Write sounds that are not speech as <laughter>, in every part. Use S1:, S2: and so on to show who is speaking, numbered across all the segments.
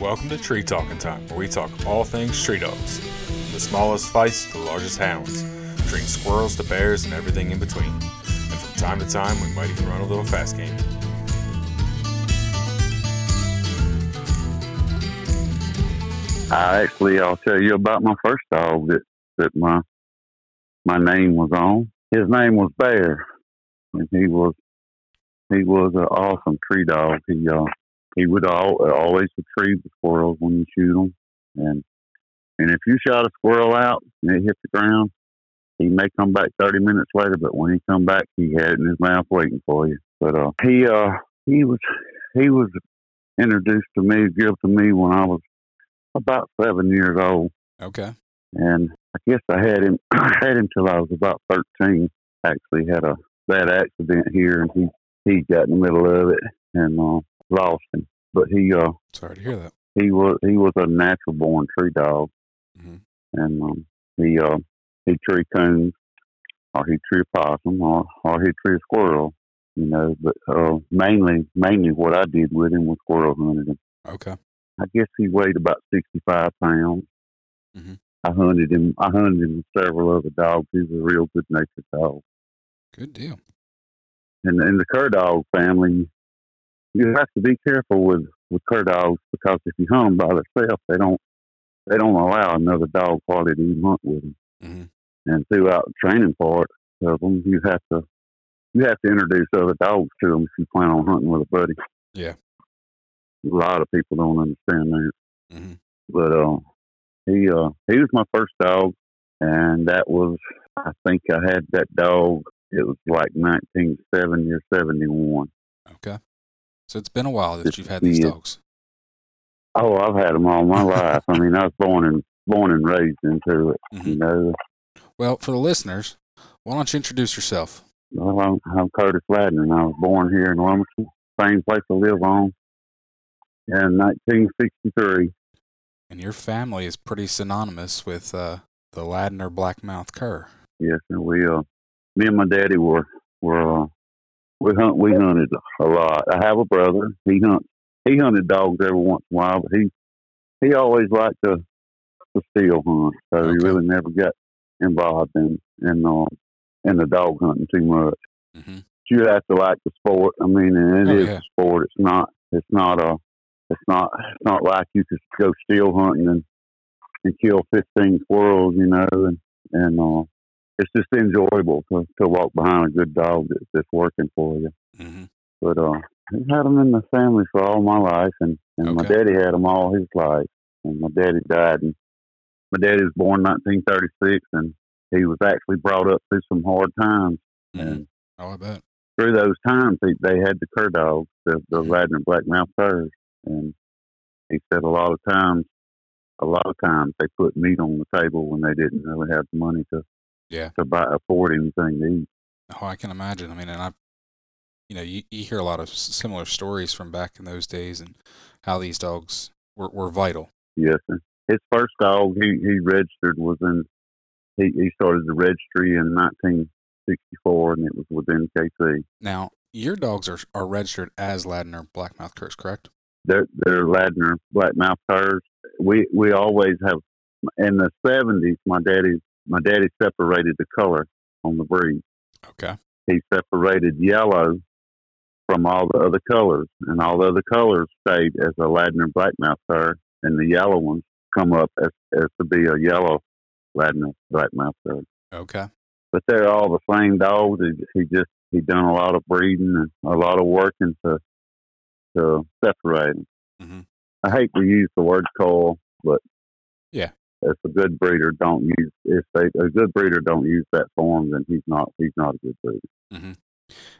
S1: Welcome to Tree Talking Time, where we talk all things tree dogs. From the smallest feists to the largest hounds, treeing squirrels to bears and everything in between. And from time to time, we might even run a little fast game.
S2: I actually, I'll tell you about my first dog that that my my name was on. His name was Bear, and he was he was an awesome tree dog. He uh, he would all, always retrieve the squirrels when you shoot them, and and if you shot a squirrel out and it hit the ground, he may come back thirty minutes later. But when he come back, he had it in his mouth waiting for you. But uh, he uh, he was he was introduced to me, given to me when I was about seven years old,
S1: Okay.
S2: and I guess I had him <clears throat> I had him till I was about thirteen. Actually, had a bad accident here, and he he got in the middle of it and uh, lost him. But he uh
S1: Sorry to hear that.
S2: he was he was a natural born tree dog,
S1: Mhm.
S2: and um, he uh he tree coons, or he tree possum, or or he tree squirrel. You know, but uh, mainly mainly what I did with him was squirrel hunting him.
S1: Okay.
S2: I guess he weighed about sixty five pounds.
S1: Mhm.
S2: I hunted him. I hunted him with several other dogs. He was a real good natured dog.
S1: Good deal.
S2: And in the cur dog family, you have to be careful with with cur dogs because if you hunt them by themselves, they don't they don't allow another dog party to even hunt with them.
S1: hmm
S2: And throughout the training part of them, you have to you have to introduce other dogs to them if you plan on hunting with a buddy.
S1: Yeah.
S2: A lot of people don't understand that.
S1: hmm
S2: but uh, he uh, he was my first dog, and that was I think I had that dog. It was like 1970 or 71.
S1: Okay. So it's been a while that you've had these
S2: Yeah.
S1: dogs.
S2: Oh, I've had them all my <laughs> life. I mean, I was born and born and raised into it.
S1: Mhm.
S2: You know,
S1: Well, for the listeners, why don't you introduce yourself?
S2: well, I'm, I'm Curtis Ladner, and I was born here in Wilmington, same place I live on, in 1963.
S1: And your family is pretty synonymous with uh, the Ladner blackmouth cur.
S2: Yes, and we uh, me and my daddy were were uh, we hunt we hunted a lot. I have a brother. He hunts. He hunted dogs every once in a while, but he he always liked to to still hunt. So he really never got involved in in uh, in the dog hunting too much.
S1: hmm
S2: You have to like the sport. I mean, and it
S1: Oh,
S2: is
S1: yeah.
S2: a sport. It's not. It's not a. It's not. It's not like you could go still hunting and and kill fifteen squirrels. You know, and and uh, it's just enjoyable to to walk behind a good dog that's, that's working for you.
S1: hmm
S2: But uh, I've had them in the family for all my life, and and my daddy had them all his life. And my daddy died, and my daddy was born 1936, and he was actually brought up through some hard times.
S1: hmm
S2: And
S1: Oh, I bet.
S2: through those times, they, they had the cur dogs, the, the
S1: Mhm.
S2: Ladner Blackmouth curs, and he said a lot of times, a lot of times they put meat on the table when they didn't really have the money to
S1: Yeah.
S2: to buy afford anything to eat.
S1: Oh, I can imagine. I mean, and I, you know, you, you hear a lot of similar stories from back in those days and how these dogs were, were vital.
S2: Yes, sir. His first dog he he registered was in he he started the registry in 1964, and it was with NKC.
S1: Now, your dogs are, are registered as Ladner blackmouth curs, correct?
S2: They're they're Ladner Blackmouth curs. We we always have in the 70s. My daddy my daddy separated the color on the breed.
S1: Okay.
S2: he separated yellow from all the other colors, and all the other colors stayed as a Ladner blackmouth cur, and the yellow ones come up as, as to be a yellow Ladner blackmouth cur.
S1: Okay.
S2: But they're all the same dogs. He, he just he done a lot of breeding and a lot of working to to separate them.
S1: hmm
S2: I hate to use the word cull, but
S1: Yeah.
S2: If a good breeder don't use if they a good breeder don't use that form, then he's not he's not a good breeder.
S1: hmm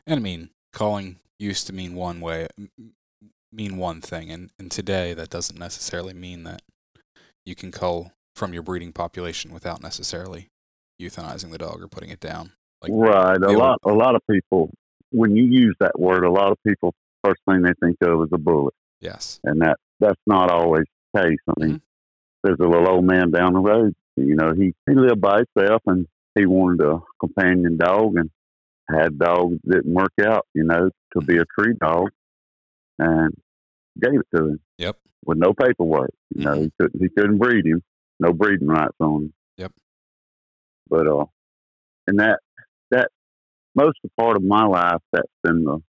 S1: And I mean, culling used to mean one way, mean one thing, and, and today that doesn't necessarily mean that you can cull from your breeding population without necessarily euthanizing the dog or putting it down. Like,
S2: right. A
S1: old-
S2: lot a lot of people when you use that word, a lot of people first thing they think of is a bullet.
S1: yes.
S2: And that that's not always the case. I mean
S1: Mhm.
S2: There's a little old man down the road, you know, he, he lived by himself and he wanted a companion dog and had dogs that didn't work out, you know, to be a tree dog and gave it to him.
S1: Yep.
S2: with no paperwork. You know, he couldn't he couldn't breed him, no breeding rights on him.
S1: Yep.
S2: But uh, and that that most of the part of my life that's been the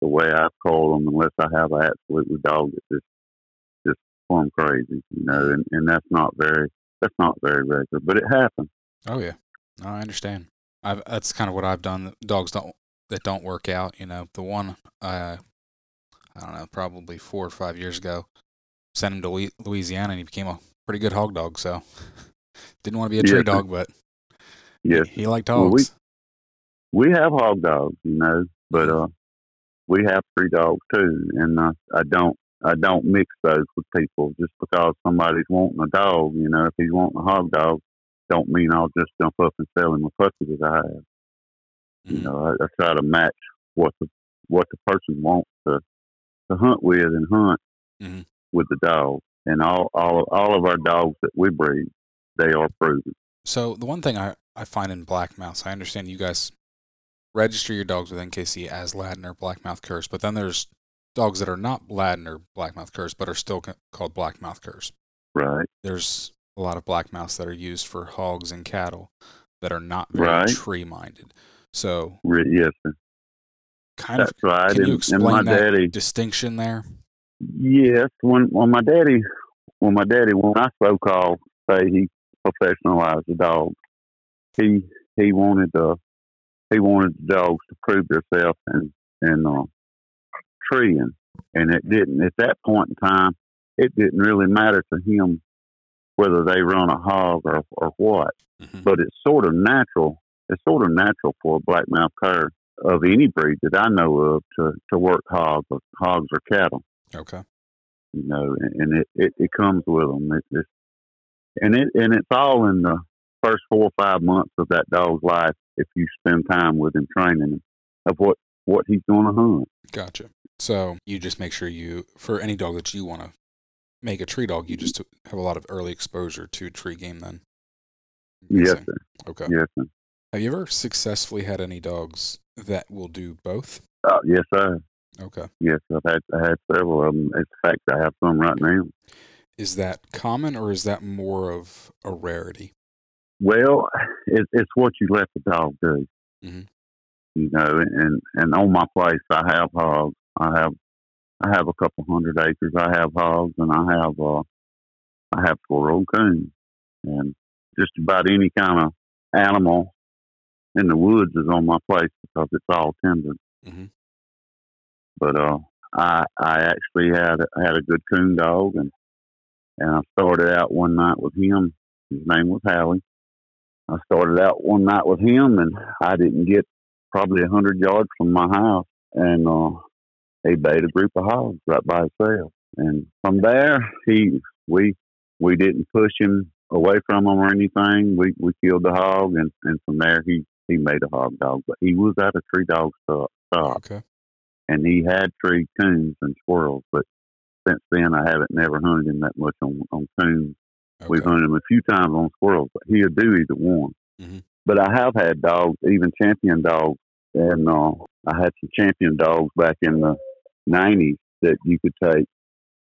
S2: the way I've culled them, unless I have an absolute dog that just plumb crazy, you know, and and that's not very that's not very regular, but it happens.
S1: Oh yeah, no, I understand. I've that's kind of what I've done. Dogs don't that don't work out. You know, the one uh, I don't know, probably four or five years ago, sent him to Louisiana, and he became a pretty good hog dog. So <laughs> didn't want to be a tree
S2: Yes.
S1: dog, but <laughs>
S2: Yes,
S1: he, he liked
S2: Well, we- we have hog dogs, you know, but uh, we have tree dogs too, and uh, I don't I don't mix those with people just because somebody's wanting a dog. You know, if he's wanting a hog dog, don't mean I'll just jump up and sell him a puppy that I have. You
S1: Mhm.
S2: know, I, I try to match what the what the person wants to to hunt with and hunt
S1: Mhm.
S2: with the dog. And all all all of our dogs that we breed, they are proven.
S1: So the one thing I, I find in black mouths, I understand you guys register your dogs with NKC as Ladner blackmouth curs, but then there's dogs that are not Ladner blackmouth curs, but are still ca- called blackmouth curs.
S2: Right.
S1: There's a lot of black mouths that are used for hogs and cattle that are not very
S2: Right.
S1: tree minded. So
S2: yes, sir.
S1: kind of
S2: right.
S1: can you
S2: and, and
S1: explain
S2: my
S1: that
S2: daddy
S1: distinction there?
S2: Yes, when when my daddy when my daddy when I so called say he professionalized the dog, he he wanted the he wanted the dogs to prove themselves and and uh, treeing, and it didn't at that point in time. It didn't really matter to him whether they run a hog or or what,
S1: Mhm.
S2: but it's sort of natural. It's sort of natural for a blackmouth cur of any breed that I know of to to work hogs or hogs or cattle
S1: Okay.
S2: you know, and, and it, it, it comes with them. It, it's and it and it's all in the first four or five months of that dog's life if you spend time with him training him of what what he's going to hunt.
S1: Gotcha. So you just make sure you, for any dog that you want to make a tree dog, you just have a lot of early exposure to tree game then.
S2: Yes, sir.
S1: Okay.
S2: Yes, sir.
S1: Have you ever successfully had any dogs that will do both?
S2: Uh, yes, sir.
S1: Okay.
S2: Yes, I've had I had several of them. In fact, I have some right now.
S1: Is that common or is that more of a rarity?
S2: Well, it, it's what you let the dog do.
S1: Mhm.
S2: You know, and and on my place, I have hogs. I have I have a couple hundred acres. I have hogs, and I have uh, I have four old coons, and just about any kind of animal in the woods is on my place because it's all timber.
S1: Mhm.
S2: But uh, I I actually had a, had a good coon dog, and and I started out one night with him. His name was Howie. I started out one night with him, and I didn't get probably a hundred yards from my house, and uh, he bait a group of hogs right by himself. And from there, he we we didn't push him away from him or anything. We we killed the hog, and and from there he he made a hog dog. But he was at a tree dog stock
S1: Okay.
S2: and he had tree coons and squirrels. But since then, I haven't never hunted him that much on on coons. We've hunted him a few times on squirrels, but he'll do either one.
S1: Mhm.
S2: But I have had dogs, even champion dogs, and uh, I had some champion dogs back in the '90s that you could take.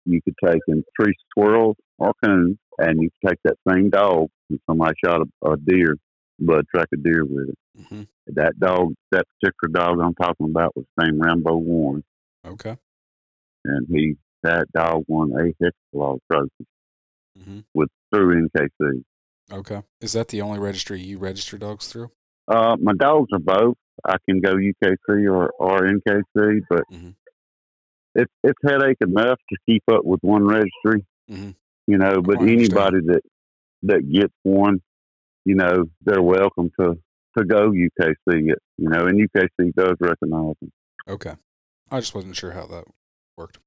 S2: You could take and tree squirrels or coons, and you could take that same dog and somebody shot a, a deer, blood track a deer with it.
S1: hmm
S2: That dog, that particular dog I'm talking about, was named Rambo Warren
S1: Okay.
S2: and he that dog won a heck of a lot of trophies
S1: hmm
S2: with through NKC.
S1: Okay. Is that the only registry you register dogs through?
S2: Uh, my dogs are both. I can go UKC or, or NKC, but
S1: Mhm.
S2: It's it's headache enough to keep up with one registry.
S1: Mhm.
S2: You know, but
S1: I
S2: anybody that that gets one, you know, they're welcome to to go UKC it. You know, and UKC does recognize them.
S1: Okay. I just wasn't sure how that worked.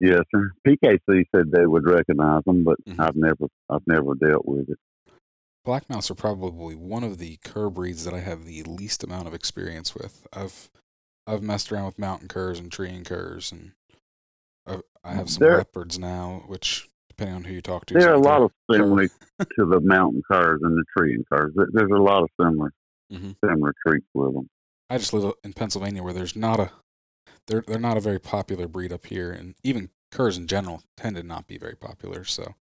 S2: Yes, sir. PKC said they would recognize them, but
S1: Mhm.
S2: I've never I've never dealt with it.
S1: Black Blackmouths are probably one of the cur breeds that I have the least amount of experience with. I've I've messed around with mountain curs and treeing curs, and I have some
S2: There-
S1: leopards now, which depending on who you talk to,
S2: There are a lot of <laughs> similar to the mountain curs and the tree curs. There's a lot of similar
S1: Mhm.
S2: similar treats with them.
S1: I just live in Pennsylvania where there's not a they're they're not a very popular breed up here, and even curs in general tend to not be very popular. So,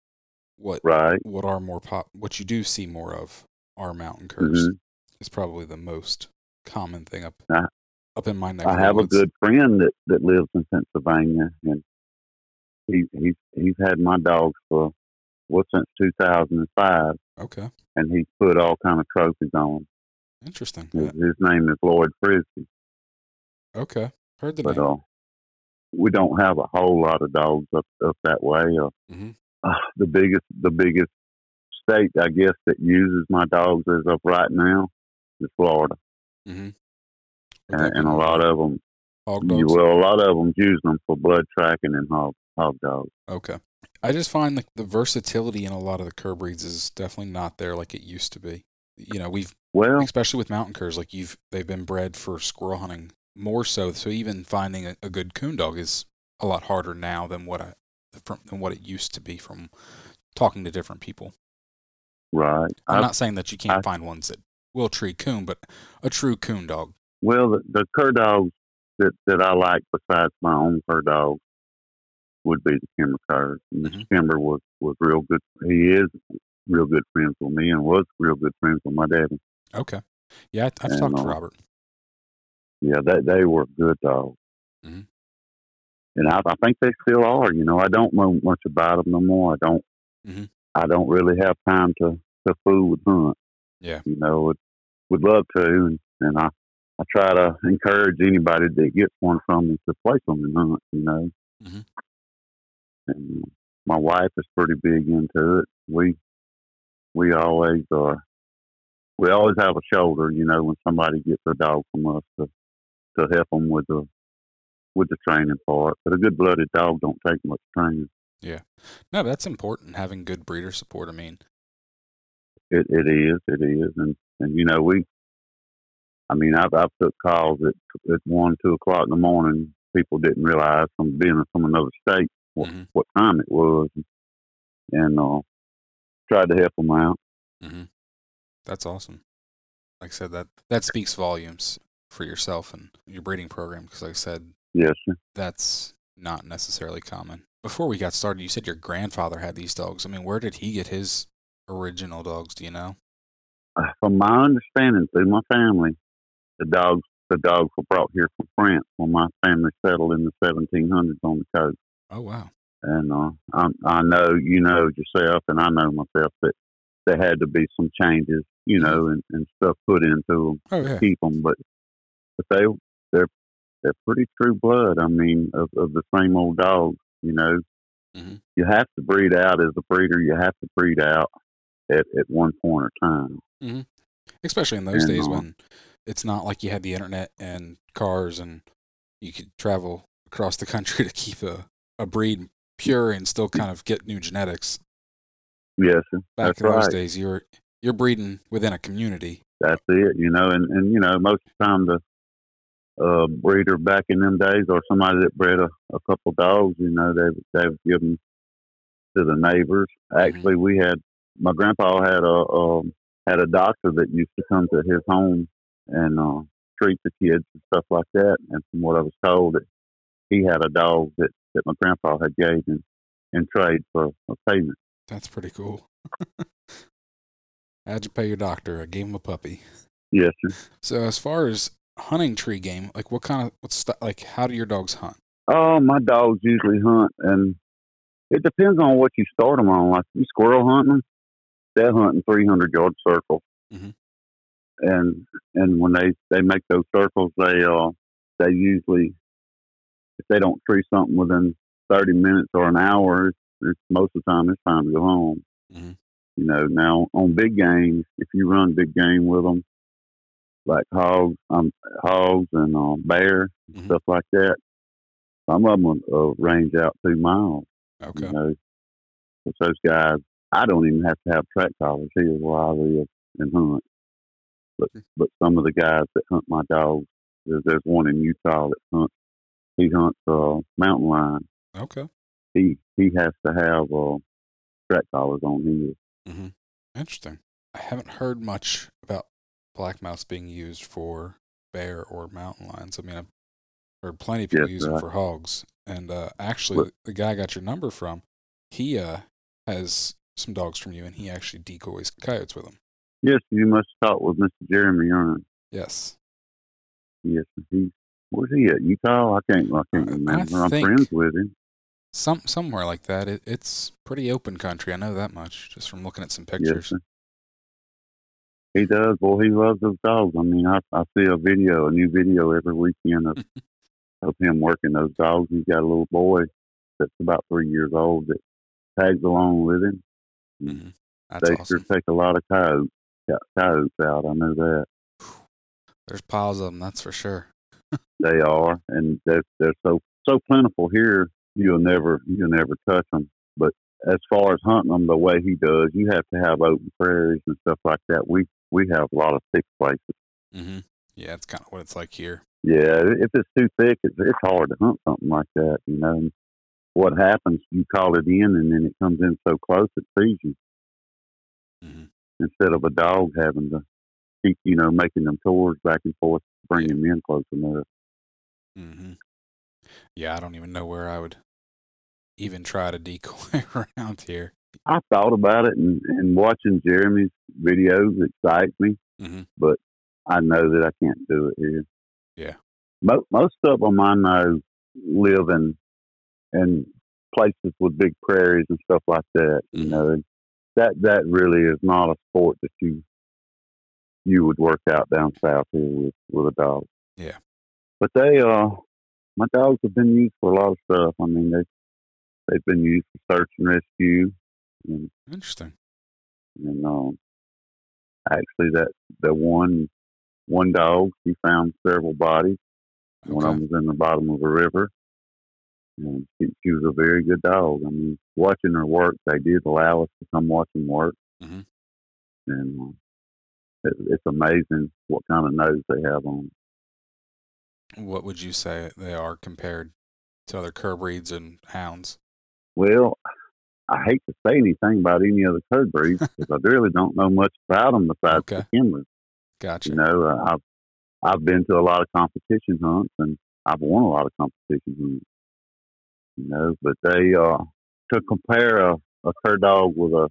S1: what
S2: right.
S1: what are more pop? What you do see more of are mountain curs.
S2: Mhm.
S1: Is probably the most common thing up
S2: I-
S1: up in my neck.
S2: I have a good friend that that lives in Pennsylvania, and he he's he's had my dogs for well since 2005,
S1: Okay,
S2: and he's put all kind of trophies on them.
S1: interesting.
S2: His, his name is Lloyd Frisbee,
S1: okay, heard the
S2: but
S1: name.
S2: uh, we don't have a whole lot of dogs up up that way. Uh,
S1: hmm
S2: uh, the biggest the biggest state I guess that uses my dogs as of right now is Florida,
S1: Mm-hmm.
S2: and, and a lot of them
S1: hog
S2: you,
S1: dogs.
S2: well a lot of them use them for blood tracking and hog Oh, hog dogs.
S1: Okay. I just find like the versatility in a lot of the cur breeds is definitely not there like it used to be. You know, we've
S2: Well,
S1: especially with mountain curs, like you've they've been bred for squirrel hunting more so. So even finding a, a good coon dog is a lot harder now than what I from than what it used to be from talking to different people.
S2: right.
S1: I'm
S2: I,
S1: not saying that you can't
S2: I-
S1: find ones that will treat coon, but a true coon dog.
S2: well, the, the cur dogs that that I like besides my own cur dogs would be the Kemmer. And Mr.
S1: Mhm.
S2: Kemmer was was real good. He is real good friends with me, and was real good friends with my daddy.
S1: Okay. Yeah, I- I've
S2: And,
S1: talked to
S2: uh,
S1: Robert.
S2: Yeah, they they were good dogs.
S1: Mhm.
S2: And I, I think they still are. You know, I don't know much about them no more. I don't.
S1: Mhm.
S2: I don't really have time to to fool with hunt.
S1: Yeah.
S2: You know, would would love to, and, and I I try to encourage anybody that gets one from me to place them in hunt. You know.
S1: Mhm.
S2: And my wife is pretty big into it. We we always are. We always have a shoulder, you know, when somebody gets a dog from us to to help them with the with the training part. But a good blooded dog don't take much training.
S1: Yeah, no, that's important having good breeder support. I mean,
S2: It it is, it is, and and you know we. I mean, I've I've took calls at at one two o'clock in the morning. People didn't realize from being from another state what,
S1: Mhm.
S2: what time it was, and uh, tried to help them out.
S1: Mm-hmm. That's awesome. Like I said, that that speaks volumes for yourself and your breeding program. Because, like I said,
S2: Yes, sir.
S1: that's not necessarily common. Before we got started, you said your grandfather had these dogs. I mean, where did he get his original dogs? Do you know?
S2: Uh, From my understanding, through my family, the dogs the dogs were brought here from France when my family settled in the 1700s on the coast.
S1: Oh wow.
S2: And uh, I, I know you know yourself, and I know myself that there had to be some changes, you know, and, and stuff put into them
S1: Oh
S2: to keep them. But but they they're they're pretty true blood. I mean, of, of the same old dogs. You know,
S1: Mhm.
S2: you have to breed out as a breeder. You have to breed out at at one point or time.
S1: Especially in those
S2: And,
S1: days
S2: uh,
S1: when it's not like you had the internet and cars and you could travel across the country <laughs> to keep a, a breed pure and still kind of get new genetics.
S2: Yes.
S1: Back
S2: That's
S1: in those
S2: right.
S1: days, you're you're breeding within a community.
S2: That's it, you know, and, and you know, most of the time the uh, breeder back in them days or somebody that bred a, a couple dogs, you know, they they give them to the neighbors. Actually, we had my grandpa had a um, had a doctor that used to come to his home and uh, treat the kids and stuff like that. And from what I was told, that he had a dog that that my grandpa had gave him in trade for a payment.
S1: That's pretty cool. <laughs> How'd you pay your doctor? I gave him a puppy.
S2: Yes, sir.
S1: So as far as hunting tree game, like what kind of what's st- like how do your dogs hunt?
S2: Oh, my dogs usually hunt, and it depends on what you start them on. Like you squirrel hunting, they're hunting 300 yard circles,
S1: Mhm.
S2: and and when they they make those circles, they uh they usually if they don't tree something within 30 minutes or an hour, it's, it's most of the time it's time to go home.
S1: Mhm.
S2: You know, now on big game, if you run big game with them, like hogs, um, hogs and uh, bear
S1: Mhm.
S2: stuff like that. Some of them will uh, range out two miles.
S1: Okay.
S2: You know, those guys, I don't even have to have track collars here where I live and hunt. But but some of the guys that hunt my dogs, there's, there's one in Utah that hunts. He hunts uh, mountain lion.
S1: Okay.
S2: He he has to have uh, track collars on his.
S1: hmm Interesting. I haven't heard much about black mouths being used for bear or mountain lions. I mean, I've Heard plenty of people
S2: Yes,
S1: use them for hogs. And uh, actually,
S2: What-
S1: the guy I got your number from, he uh, has some dogs from you, and he actually decoys coyotes with them.
S2: Yes, you must talk with Mr. Jeremy Earn.
S1: Yes.
S2: Yes, he. Where's he at? Utah? I can't. I can't
S1: I- I
S2: remember. I'm friends with him.
S1: Some somewhere like that. It, it's pretty open country. I know that much just from looking at some pictures.
S2: sir. He does. Boy, he loves those dogs. I mean, I, I see a video, a new video every weekend of <laughs> of him working those dogs. He's got a little boy that's about three years old that tags along with him.
S1: hmm That's
S2: they
S1: awesome.
S2: sure take a lot of coyotes, coyotes out. I know that
S1: There's piles of them. That's for sure.
S2: They are, and they're they're so so plentiful here. You'll never you'll never touch them. But as far as hunting them the way he does, you have to have open prairies and stuff like that. We we have a lot of thick places.
S1: hmm Yeah, it's kind of what it's like here.
S2: Yeah, if it's too thick, it's it's hard to hunt something like that. You know, and what happens? You call it in, and then it comes in so close it sees you.
S1: hmm
S2: Instead of a dog having to keep, you know, making them tours back and forth, bring them in close enough.
S1: Hmm Yeah, I don't even know where I would even try to decoy <laughs> around here.
S2: I thought about it, and, and watching Jeremy's videos excites me,
S1: hmm
S2: but I know that I can't do it here.
S1: Yeah.
S2: Mo- most of them I know live in in places with big prairies and stuff like that. You
S1: Mhm.
S2: know, that that really is not a sport that you you would work out down south here with with a dog.
S1: Yeah.
S2: But they uh my dogs have been used for a lot of stuff. I mean they they've been used for search and rescue and
S1: Interesting.
S2: and um, actually, that the one one dog he found several bodies. One of them was in the bottom of a river, and she, she was a very good dog. I mean, watching her work, they did allow us to come watch them work,
S1: Mhm.
S2: and um, it, it's amazing what kind of nose they have on.
S1: What would you say they are compared to other cur breeds and hounds?
S2: Well, I hate to say anything about any other cur breeds because <laughs> I really don't know much about them besides
S1: Okay.
S2: the Kemmers.
S1: Gotcha.
S2: You know, uh, I've I've been to a lot of competition hunts and I've won a lot of competition hunts. You know, but they uh to compare a, a cur dog with a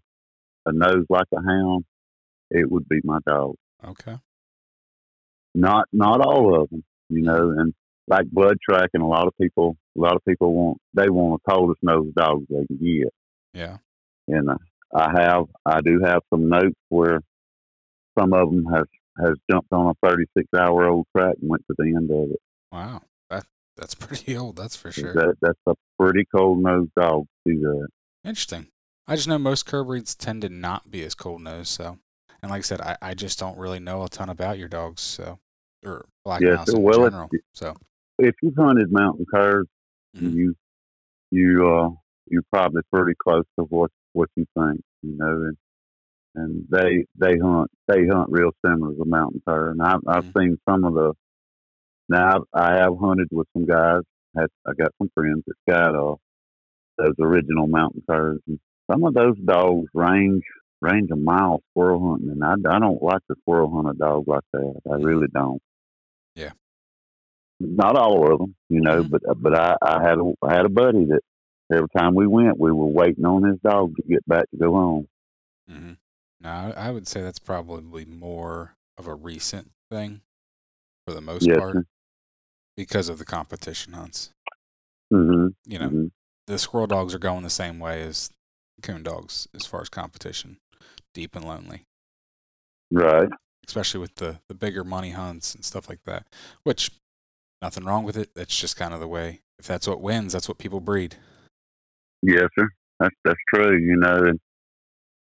S2: a nose like a hound, it would be my dog.
S1: Okay.
S2: Not not all of them, you know, and like blood tracking, a lot of people a lot of people want they want the coldest nose dogs they can get,
S1: Yeah.
S2: and uh, I have I do have some notes where some of them has has jumped on a 36 hour old track and went to the end of it.
S1: Wow. That that's pretty old. That's for sure.
S2: That that's a pretty cold nosed dog to do that.
S1: Interesting. I just know most cur breeds tend to not be as cold nosed. So, and like I said, I, I just don't really know a ton about your dogs. So, or black
S2: Yes,
S1: mouths in
S2: well,
S1: general. So,
S2: If you've hunted mountain curs,
S1: Mhm.
S2: you you uh you're probably pretty close to what what you think, you know, and and they they hunt they hunt real similar to mountain cur, and I've I've
S1: Mhm.
S2: seen some of the. Now I've, I have hunted with some guys. Had I got some friends that got uh those original mountain curs, and some of those dogs range range a mile squirrel hunting, and I, I don't like to squirrel hunt a dog like that. I really don't.
S1: Yeah.
S2: Not all of them, you know,
S1: Mhm.
S2: but but I, I had a I had a buddy that every time we went, we were waiting on his dog to get back to go home.
S1: Mm-hmm. no, I, would say that's probably more of a recent thing for the most
S2: Yes,
S1: part because of the competition hunts.
S2: Mm-hmm.
S1: You know,
S2: hmm
S1: the squirrel dogs are going the same way as coon dogs as far as competition, deep and lonely.
S2: Right.
S1: Especially with the the bigger money hunts and stuff like that. Which nothing wrong with it. That's just kind of the way. If that's what wins, that's what people breed.
S2: Yes, sir. That's that's true. You know, and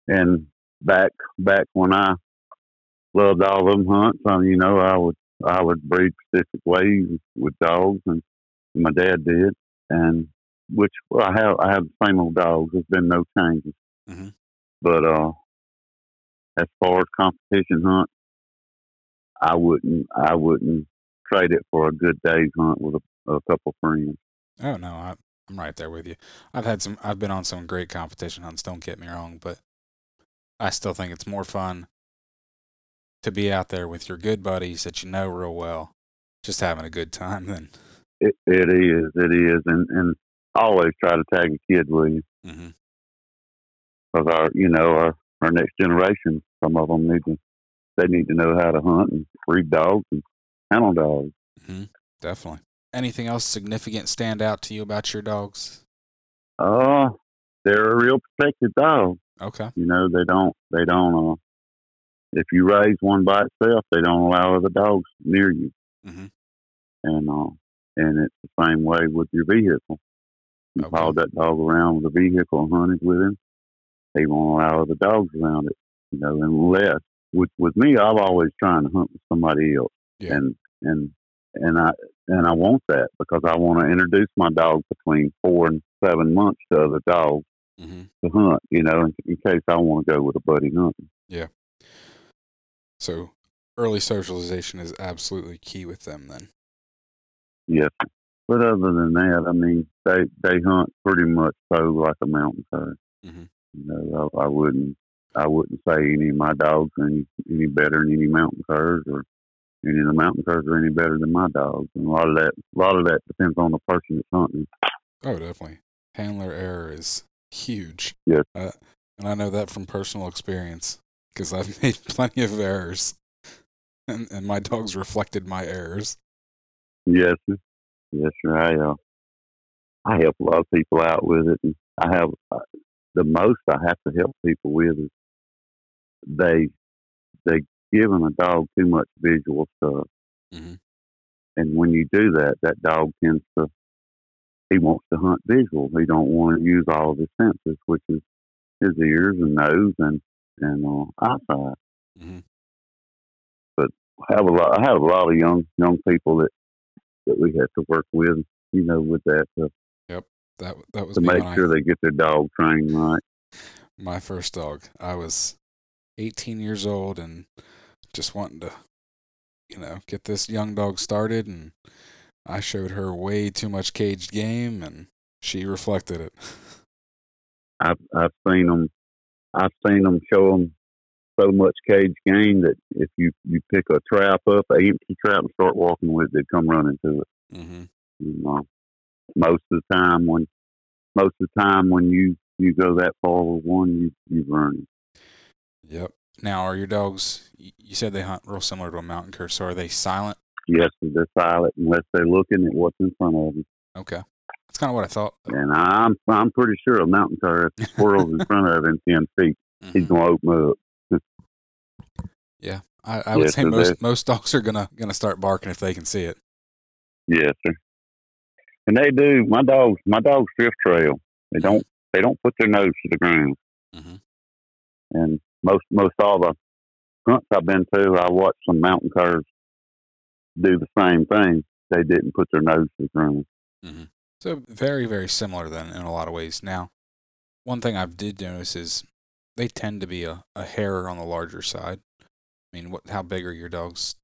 S2: and back back when I loved all them hunts, um, you know, I would I would breed specific ways with dogs, and my dad did, and which well, I have I have the same old dogs. There's been no changes,
S1: Mhm.
S2: but uh, as far as competition hunt, I wouldn't I wouldn't trade it for a good day's hunt with a, a couple friends.
S1: Oh no, I, I'm right there with you. I've had some. I've been on some great competition hunts. Don't get me wrong, but I still think it's more fun to be out there with your good buddies that you know real well, just having a good time than
S2: It, it is, it is, and and always try to tag a kid with you
S1: mm-hmm.
S2: because our, you know, our our next generation, some of them need to, they need to know how to hunt and breed dogs and handle dogs.
S1: Mm-hmm. Definitely. Anything else significant stand out to you about your dogs?
S2: Uh, they're a real protected dog.
S1: Okay.
S2: You know, they don't, they don't. Uh, if you raise one by itself, they don't allow other dogs near you.
S1: Mm-hmm.
S2: and uh, and it's the same way with your vehicle. You
S1: Okay.
S2: followed that dog around with the vehicle and hunted with him. They won't allow other dogs around it, you know, unless with with me, I'm always trying to hunt with somebody else,
S1: Yeah.
S2: and and and I and I want that because I want to introduce my dog between four and seven months to other dogs
S1: hmm
S2: to hunt, you know, in, in case I want to go with a buddy hunting. Yeah.
S1: So early socialization is absolutely key with them. Then.
S2: Yes. But other than that, I mean, they they hunt pretty much so like a mountain cur.
S1: Mhm.
S2: You know, I, I wouldn't I wouldn't say any of my dogs are any any better than any mountain curs, or any of the mountain curs are any better than my dogs. And a lot of that a lot of that depends on the person that's hunting.
S1: Oh, definitely. Handler error is huge.
S2: Yes.
S1: Uh, and I know that from personal experience because I've <laughs> made plenty of errors, and and my dogs reflected my errors.
S2: Yes, yes, sir. I uh, I help a lot of people out with it, and I have uh, the most I have to help people with is they they giving a dog too much visual stuff,
S1: Mhm.
S2: and when you do that, that dog tends to he wants to hunt visual. He don't want to use all of his senses, which is his ears and nose and and uh, eyesight.
S1: hmm But
S2: I have a lot. I have a lot of young young people that that we have to work with, you know, with that to, yep
S1: That that was
S2: to make sure
S1: I,
S2: they get their dog trained right.
S1: my first dog. I was 18 years old and just wanting to, you know, get this young dog started, and I showed her way too much caged game, and she reflected it.
S2: I've I've seen them. I've seen them show them so much cage game that if you you pick a trap up, a empty trap, and start walking with it, they come running to it.
S1: Mm-hmm.
S2: You know, most of the time when most of the time when you you go that far with one, you you run.
S1: Yep. Now, are your dogs? You said they hunt real similar to a mountain cur, so are they silent?
S2: Yes, they're silent unless they're looking at what's in front of them.
S1: Okay, that's kind of what I thought.
S2: And I'm I'm pretty sure a mountain cur, if the squirrel's in front of him ten feet, he's
S1: Mhm.
S2: gonna open up.
S1: Yeah, I, I would
S2: Yes,
S1: say most
S2: they're-
S1: most dogs are gonna gonna start barking if they can see it.
S2: Yes, sir. And they do. My dogs, my dogs drift trail. They don't. They don't put their nose to the ground.
S1: hmm
S2: And most most all the hunts I've been to, I watched some mountain curs do the same thing. They didn't put their nose to the mm-hmm. ground.
S1: So very very similar then in a lot of ways. Now, one thing I did notice is they tend to be a, a hair on the larger side. I mean, what? How big are your dogs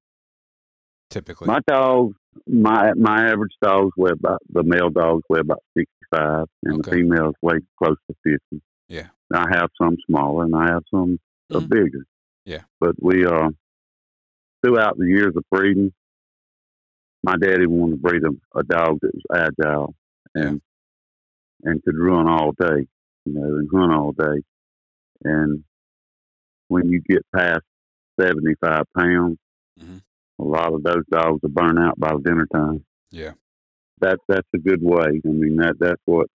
S1: typically?
S2: My dogs, my my average dogs weigh about the male dogs weigh about sixty five, and the females weigh close to fifty.
S1: Yeah.
S2: I have some smaller, and I have some
S1: Mhm.
S2: bigger.
S1: Yeah.
S2: But we uh throughout the years of breeding, my daddy wanted to breed a, a dog that was agile and and could run all day, you know, and hunt all day. And when you get past seventy five pounds,
S1: Mhm.
S2: a lot of those dogs are burnt out by dinner time.
S1: yeah.
S2: That that's a good way. I mean that that's what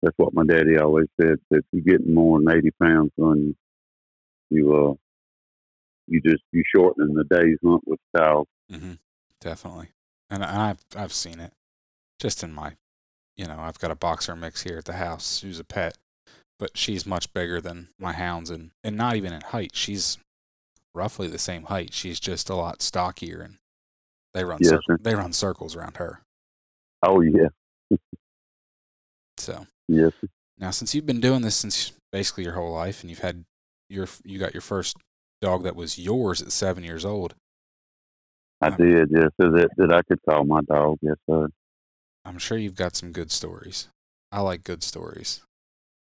S2: that's what my daddy always said. That if you get more than eighty pounds on you, you uh you just you shorten the day's hunt with the dog.
S1: hmm Definitely, and I- I've I've seen it, just in my, you know, I've got a boxer mix here at the house who's a pet, but she's much bigger than my hounds, and and not even in height. She's roughly the same height. She's just a lot stockier, and they run
S2: Yes,
S1: cir- they run circles around her.
S2: Oh yeah,
S1: So
S2: yes,
S1: now, since you've been doing this since basically your whole life, and you've had your you got your first dog that was yours at seven years old,
S2: I
S1: Um,
S2: did. Yes, so that that I could call my dog. Yes, sir.
S1: I'm sure you've got some good stories. I like good stories.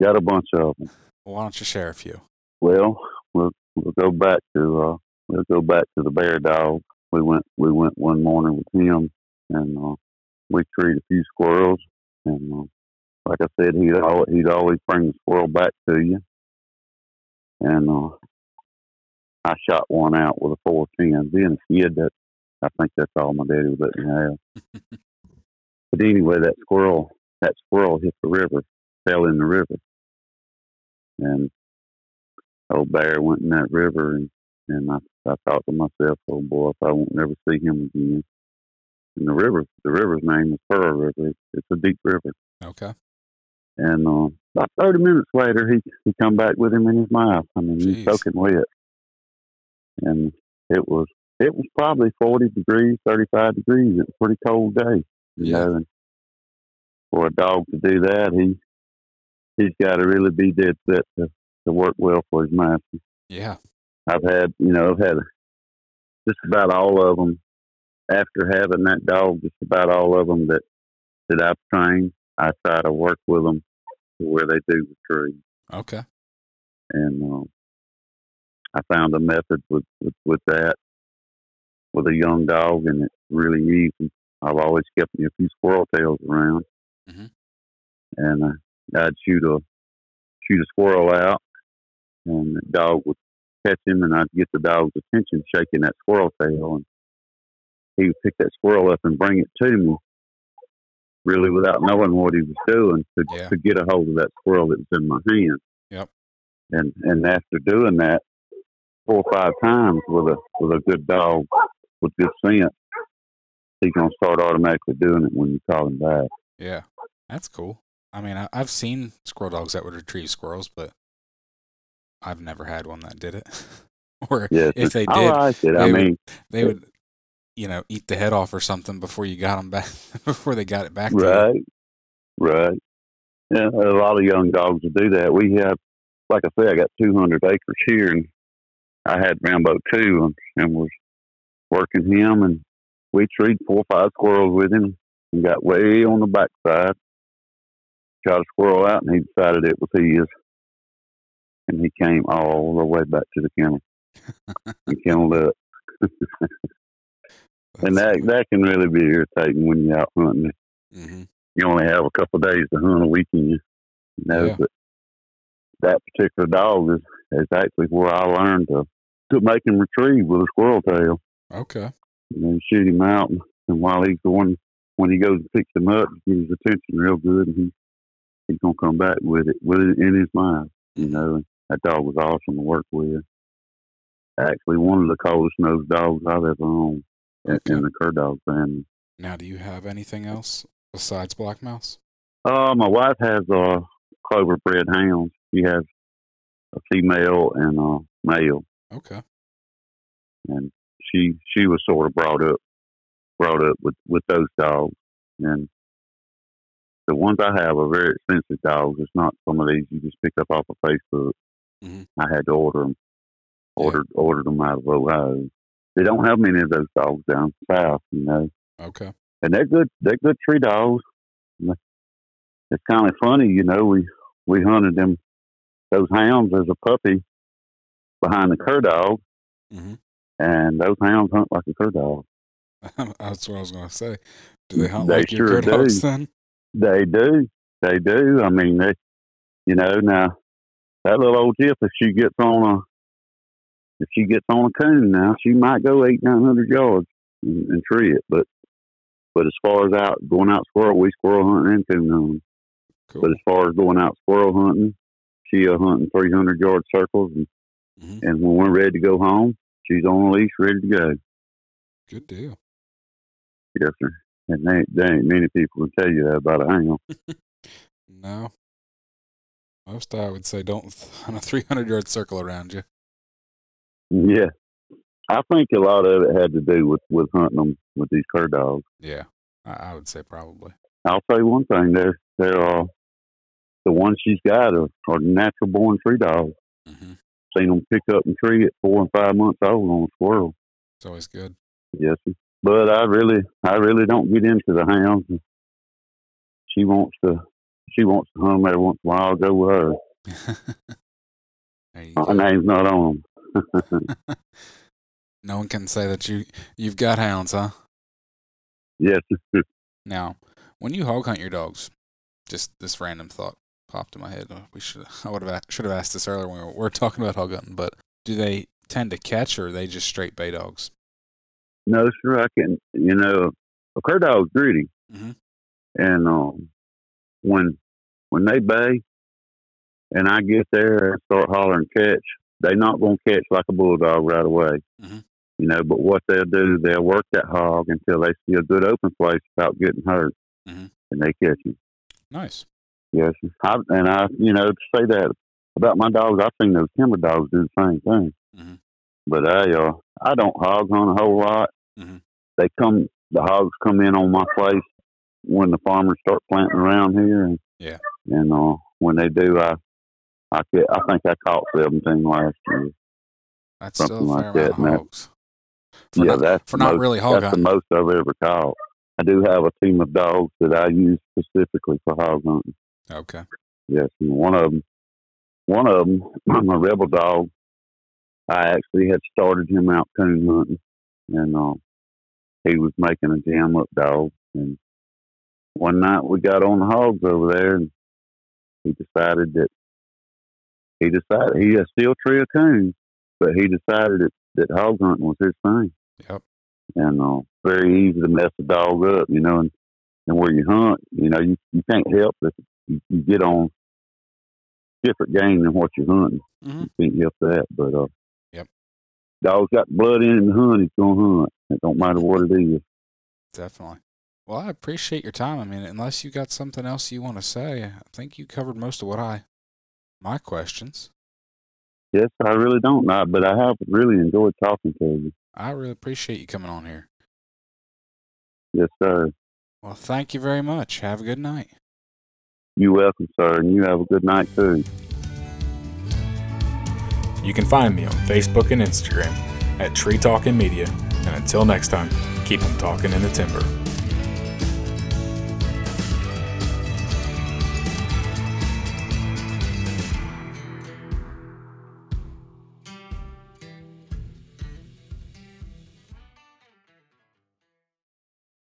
S2: Got a bunch of them.
S1: Why don't you share a few?
S2: Well, we'll we'll go back to uh we'll go back to the bear dog. We went we went one morning with him and uh we treat a few squirrels, and uh, like I said, he'd always, he'd always bring the squirrel back to you. And uh, I shot one out with a four ten. Being a kid, that I think that's all my daddy would let me have. <laughs> but anyway, that squirrel that squirrel hit the river, fell in the river, and old bear went in that river, and and I I thought to myself, oh boy, if I won't never see him again. And the river, the river's name is Pearl River. It's, it's a deep river.
S1: Okay.
S2: And uh, about thirty minutes later, he he come back with him in his mouth. I mean, he's
S1: Jeez.
S2: soaking wet, and it was it was probably forty degrees, thirty five degrees. It was a pretty cold day, you
S1: Yeah.
S2: know. And for a dog to do that, he he's got to really be dead set to to work well for his master.
S1: Yeah.
S2: I've had, you know, I've had just about all of them after having that dog. Just about all of them that that I've trained, I try to work with them where they do retrieve.
S1: Okay.
S2: And um, I found a method with, with with that with a young dog, and it's really easy. I've always kept me a few squirrel tails around,
S1: Mhm.
S2: and uh, I'd shoot a shoot a squirrel out, and the dog would catch him, and I'd get the dog's attention shaking that squirrel tail, and he would pick that squirrel up and bring it to me, really without knowing what he was doing, to,
S1: Yeah.
S2: to get a hold of that squirrel that was in my hand.
S1: Yep.
S2: And and after doing that four or five times with a with a good dog with good scent, he's gonna start automatically doing it when you call him back.
S1: Yeah. That's cool. I mean, I, I've seen squirrel dogs that would retrieve squirrels, but I've never had one that did it. <laughs> or if they
S2: I
S1: did,
S2: like. I
S1: they would-
S2: mean,
S1: they would, you know, eat the head off or something before you got them back, <laughs> before they got it back to.
S2: Right, right. Yeah, a lot of young dogs will do that. We have, like I say, I got 200 acres here, and I had Rambo too, and, and was working him, and we treated four or five squirrels with him, and got way on the backside, shot a squirrel out, and he decided it was his, and he came all the way back to the kennel <laughs> and kenneled up, <laughs> and that that can really be irritating when you're out hunting
S1: Mhm.
S2: you only have a couple of days to hunt a weekend. You know,
S1: Yeah.
S2: but that particular dog is, is actually where I learned to to make him retrieve with a squirrel tail.
S1: Okay.
S2: And then shoot him out, and, and while he's going, when he goes and picks him up, get his attention real good, and he he's gonna come back with it with it in his mind. You know, and that dog was awesome to work with. Actually, one of the coldest nosed dogs I've ever owned in,
S1: Okay.
S2: in the cur dog family.
S1: Now, do you have anything else besides black mouths?
S2: Uh, my wife has a clover bred hounds. She has a female and a male,
S1: Okay.
S2: and she she was sort of brought up brought up with with those dogs. And the ones I have are very expensive dogs. It's not some of these you just pick up off of Facebook.
S1: Mhm.
S2: I had to order them, ordered ordered them out of Ohio. They don't have many of those dogs down south, you know.
S1: Okay.
S2: and they're good. They're good tree dogs. It's kind of funny, you know. We we hunted them those hounds as a puppy behind the cur dog,
S1: hmm
S2: and those hounds hunt like a cur dog. <laughs>
S1: That's what I was going to say. Do they hunt
S2: They
S1: like your
S2: sure
S1: cur dogs then?
S2: They do, they do. I mean, they, you know, now that little old tip, if she gets on a if she gets on a coon now, she might go eight nine hundred yards and, and tree it, but. But as far as out going out squirrel, we squirrel hunting and coon hunting.
S1: Cool.
S2: But as far as going out squirrel hunting, she uh, hunting 300 yard circles. And,
S1: hmm
S2: and when we're ready to go home, she's on a leash, ready to go.
S1: Good deal.
S2: Yes, sir. And there, ain't- ain't many people can tell you that about a hound. <laughs>
S1: No. Most I would say don't <laughs> hunt a 300 yard circle around you.
S2: Yeah. I think a lot of it had to do with, with hunting them with these cur dogs.
S1: Yeah. I, I would say probably.
S2: I'll tell you one thing, they're, they're, uh, the ones she's got are, are natural born tree dogs.
S1: hmm
S2: Seen them pick up and tree at four and five months old on a squirrel.
S1: It's always good.
S2: Yes, but I really, I really don't get into the hounds. She wants to, she wants to hunt 'em every once in a while. I'll go with her. <laughs>
S1: there you
S2: My
S1: go.
S2: name's not on 'em. <laughs>
S1: No one can say that you you've got hounds, huh?
S2: Yes. <laughs>
S1: Now, when you hog hunt your dogs, just this random thought popped in my head. We should <laughs> I would have should have asked this earlier when we were, we were talking about hog hunting, but do they tend to catch or are they just straight bay dogs?
S2: No, sir, I can. You know, a cur dog's greedy,
S1: Mhm.
S2: and um, when when they bay, and I get there and start hollering catch, they not gonna catch like a bulldog right away.
S1: Mhm.
S2: You know, but what they'll do, they'll work that hog until they see a good open place without getting hurt,
S1: Mhm.
S2: and they catch him.
S1: Nice.
S2: Yes, I, and I, you know, to say that about my dogs, I've seen those timber dogs do the same thing.
S1: Mhm.
S2: But I, uh, I don't hog hunt a whole lot.
S1: Mhm.
S2: They come, the hogs come in on my place when the farmers start planting around here, and
S1: Yeah.
S2: and uh, when they do, I, I, get, I think I caught seventeen last year.
S1: That's
S2: Something like that,
S1: hogs. For
S2: yeah,
S1: not,
S2: that's
S1: for
S2: the
S1: not
S2: most,
S1: really hog
S2: that's the most I've ever caught. I do have a team of dogs that I use specifically for hog hunting.
S1: Okay.
S2: Yes, and one of them, one of them, a <clears throat> rebel dog. I actually had started him out coon hunting, and uh, he was making a jam up dog. And one night we got on the hogs over there, and he decided that he decided he had still tree coon, but he decided that that hog hunting was his thing,
S1: Yep.
S2: and uh, very easy to mess a dog up, you know. And, and where you hunt, you know, you you can't help if you, you get on different game than what you're hunting.
S1: hmm
S2: You can't help that. But uh,
S1: Yep.
S2: dog's got blood in him to hunt. He's gonna hunt. It don't matter what it is.
S1: Definitely. Well, I appreciate your time. I mean, unless you got something else you want to say, I think you covered most of what I my questions.
S2: Yes, I really don't. Not, but I have really enjoyed talking to you.
S1: I really appreciate you coming on here.
S2: Yes, sir.
S1: Well, thank you very much. Have a good night.
S2: You're welcome, sir, and you have a good night too.
S3: You can find me on Facebook and Instagram at Tree Talking Media. And until next time, keep them talking in the timber.